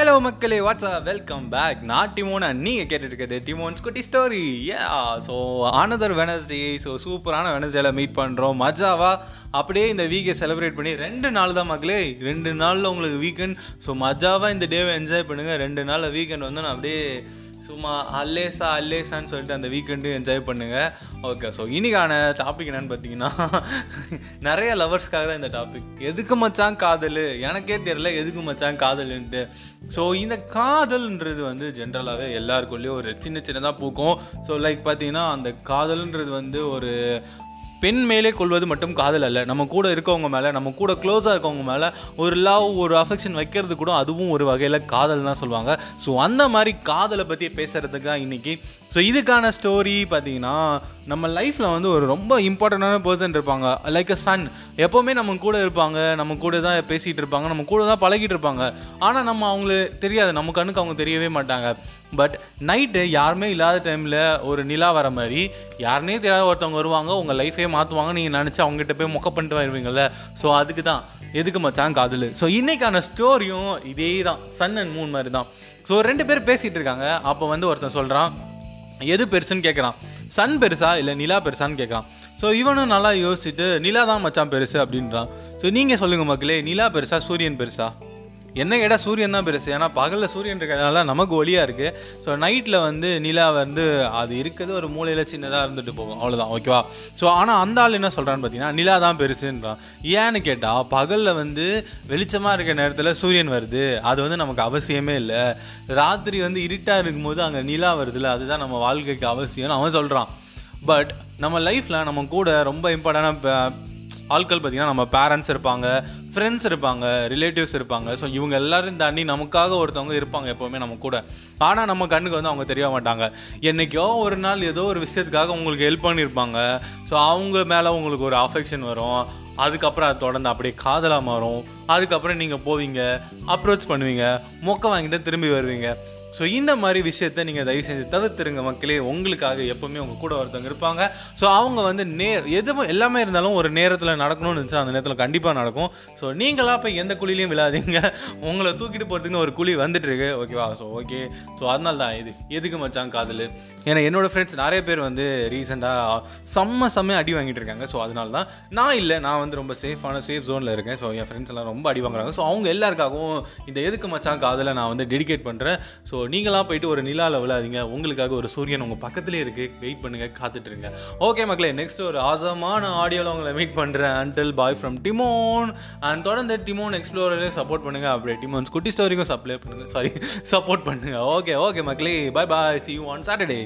Hello மக்களே watts welcome back நான் டிமோன் and நீங்கள் கேட்டுட்டு இருக்கிறது டிமோன்ஸ் குட்டி story yeah so another Wednesday so சூப்பரான வெனஸ்டேல மீட் பண்ணுறோம் மஜாவா? அப்படியே இந்த வீக்கை செலிப்ரேட் பண்ணி ரெண்டு நாள் தான் மக்களே ரெண்டு நாளில் உங்களுக்கு வீக்கெண்ட் ஸோ மஜாவாக இந்த டேவை என்ஜாய் பண்ணுங்கள் ரெண்டு நாளில் வீக்கெண்ட் வந்து நான் அப்படியே சும்மா அல்லேசா அல்லேசான்னு சொல்லிட்டு அந்த வீக்கெண்டு என்ஜாய் பண்ணுங்கள் ஓகே ஸோ இன்றைக்கான டாபிக் என்னன்னு பார்த்தீங்கன்னா நிறைய லவர்ஸ்க்காக தான் இந்த டாபிக் எதுக்கு மச்சான் காதல்? எனக்கே தெரியல எதுக்கு மச்சான் காதல்ன்ட்டு. ஸோ இந்த காதல்ன்றது வந்து ஜென்ரலாகவே எல்லாருக்குள்ளேயும் ஒரு சின்ன சின்னதாக பூக்கும். ஸோ லைக் பார்த்தீங்கன்னா அந்த காதல்ன்றது வந்து ஒரு பெண் மேலே கொள்வது மட்டும் காதல் அல்ல. நம்ம கூட இருக்கவங்க மேலே நம்ம கூட க்ளோஸாக இருக்கவங்க மேலே ஒரு லவ் ஒரு அஃபெக்ஷன் வைக்கிறது கூட அதுவும் ஒரு வகையில் காதல் தான் சொல்லுவாங்க. ஸோ அந்த மாதிரி காதலை பற்றி பேசுகிறதுக்கு தான் இன்றைக்கி ஸோ இதுக்கான ஸ்டோரி பார்த்தீங்கன்னா நம்ம லைஃப்பில் வந்து ஒரு ரொம்ப இம்பார்ட்டண்டான பர்சன் இருப்பாங்க. லைக் அ சன் எப்போவுமே நம்ம கூட இருப்பாங்க. நம்ம கூட தான் பேசிகிட்டு இருப்பாங்க. நம்ம கூட தான் பழகிட்டு இருப்பாங்க. ஆனால் நம்ம அவங்களுக்கு தெரியாது. நம்ம கண்ணுக்கு அவங்க தெரியவே மாட்டாங்க. பட் நைட்டு யாருமே இல்லாத டைமில் ஒரு நிலா வர மாதிரி யாருனே தெரியாத ஒருத்தவங்க வருவாங்க. உங்கள் லைஃபே மாற்றுவாங்க நீங்கள் நினச்சி அவங்ககிட்ட போய் மொக்க பண்ணிட்டு வருவீங்கள்ல ஸோ அதுக்கு தான். எதுக்கு மச்சான் காதல்? ஸோ இன்னைக்கான ஸ்டோரியும் இதே தான் சன் அண்ட் மூன் மாதிரி தான் ஸோ ரெண்டு பேர் பேசிகிட்டு இருக்காங்க. அப்போ வந்து ஒருத்தன் சொல்கிறான் எது பெருசுன்னு கேட்குறான் சன் பெருசா இல்லை நிலா பெருசான்னு கேட்குறான் ஸோ இவனும் நல்லா யோசிச்சுட்டு நிலா தான் மச்சான் பெருசு அப்படின்றான். ஸோ நீங்கள் சொல்லுங்கள் மக்களே நிலா பெருசா சூரியன் பெருசா? என்ன கேட்டால் சூரியன் தான் பெருசு. ஏன்னா பகலில் சூரியன் இருக்கிறதுனால நமக்கு ஒளியாக இருக்குது ஸோ நைட்டில் வந்து நிலா வந்து அது இருக்கிறது ஒரு மூலையில் சின்னதாக இருந்துட்டு போகும். அவ்வளோதான் ஓகேவா ஸோ ஆனால் அந்த ஆள் என்ன சொல்கிறான்னு பார்த்தீங்கன்னா நிலா தான் பெருசுன்றான். ஏன்னு கேட்டால் பகலில் வந்து வெளிச்சமாக இருக்கிற நேரத்தில் சூரியன் வருது. அது வந்து நமக்கு அவசியமே இல்லை. ராத்திரி வந்து இருட்டாக இருக்கும்போது அங்கே நிலா வருதுல்ல அதுதான் நம்ம வாழ்க்கைக்கு அவசியம்னு அவன் சொல்கிறான் பட் நம்ம லைஃப்பில் நம்ம கூட ரொம்ப இம்பார்ட்டண்டான ஆட்கள் பார்த்தீங்கன்னா நம்ம பேரண்ட்ஸ் இருப்பாங்க ஃப்ரெண்ட்ஸ் இருப்பாங்க ரிலேட்டிவ்ஸ் இருப்பாங்க. ஸோ இவங்க எல்லாரும் தாண்டி நமக்காக ஒருத்தவங்க இருப்பாங்க எப்போவுமே நம்ம கூட. ஆனால் நம்ம கண்ணுக்கு வந்து அவங்க தெரிய மாட்டாங்க. என்னைக்கோ ஒரு நாள் ஏதோ ஒரு விஷயத்துக்காக உங்களுக்கு ஹெல்ப் பண்ணியிருப்பாங்க ஸோ அவங்க மேலே உங்களுக்கு ஒரு அஃபெக்ஷன் வரும். அதுக்கப்புறம் அது தொடர்ந்து அப்படியே காதலாக மாறும். அதுக்கப்புறம் நீங்கள் போவீங்க அப்ரோச் பண்ணுவீங்க மொக்க வாங்கிட்டு திரும்பி வருவீங்க. ஸோ இந்த மாதிரி விஷயத்த நீங்கள் தயவு செஞ்சு தவிர்த்துருங்க மக்களே. உங்களுக்காக எப்போவுமே உங்கள் கூட ஒருத்தவங்க இருப்பாங்க. ஸோ அவங்க வந்து நே எதுவும் எல்லாமே இருந்தாலும் ஒரு நேரத்தில் நடக்கணும்னு இருந்துச்சு அந்த நேரத்தில் கண்டிப்பாக நடக்கும். ஸோ நீங்களா போய் எந்த குழிலையும் விழாதீங்க. உங்களை தூக்கிட்டு போகிறதுக்குன்னு ஒரு குழி வந்துட்டு இருக்கு ஓகேவா ஸோ ஓகே ஸோ அதனால தான் இது. எதுக்கு மச்சான் காதல்? ஏன்னா என்னோடய ஃப்ரெண்ட்ஸ் நிறைய பேர் வந்து ரீசெண்டாக செம்ம செம்மையாக அடி வாங்கிட்டு இருக்காங்க. ஸோ அதனால தான் நான் இல்லை. நான் வந்து ரொம்ப சேஃபான சேஃப் ஜோனில் இருக்கேன். ஸோ என் ஃப்ரெண்ட்ஸ் எல்லாம் ரொம்ப அடி வாங்குறாங்க. ஸோ அவங்க எல்லாருக்காகவும் இந்த எதுக்கு மச்சான் காதலை நான் வந்து டெடிகேட் பண்ணுறேன் ஸோ நீங்களாம் போயிட்டு ஒரு நிலாவில் விழாதீங்க. உங்களுக்காக ஒரு சூரியன் உங்கள் பக்கத்துலேயே இருக்குது வெயிட் பண்ணுங்கள் காத்துட்டு இருங்க ஓகே மக்களே நெக்ஸ்ட் ஒரு ஆசமான ஆடியோவில் உங்களை மீட் பண்ணுறேன் until bye from Dimon and தொடர்ந்து டிமோன் எக்ஸ்ப்ளோரரே சப்போர்ட் பண்ணுங்கள் அப்படியே டிமோன்ஸ் குட்டி ஸ்டோரிக்கும் சப்ளை பண்ணுங்கள் சாரி சப்போர்ட் பண்ணுங்கள் ஓகே ஓகே மக்களே bye bye see you on Saturday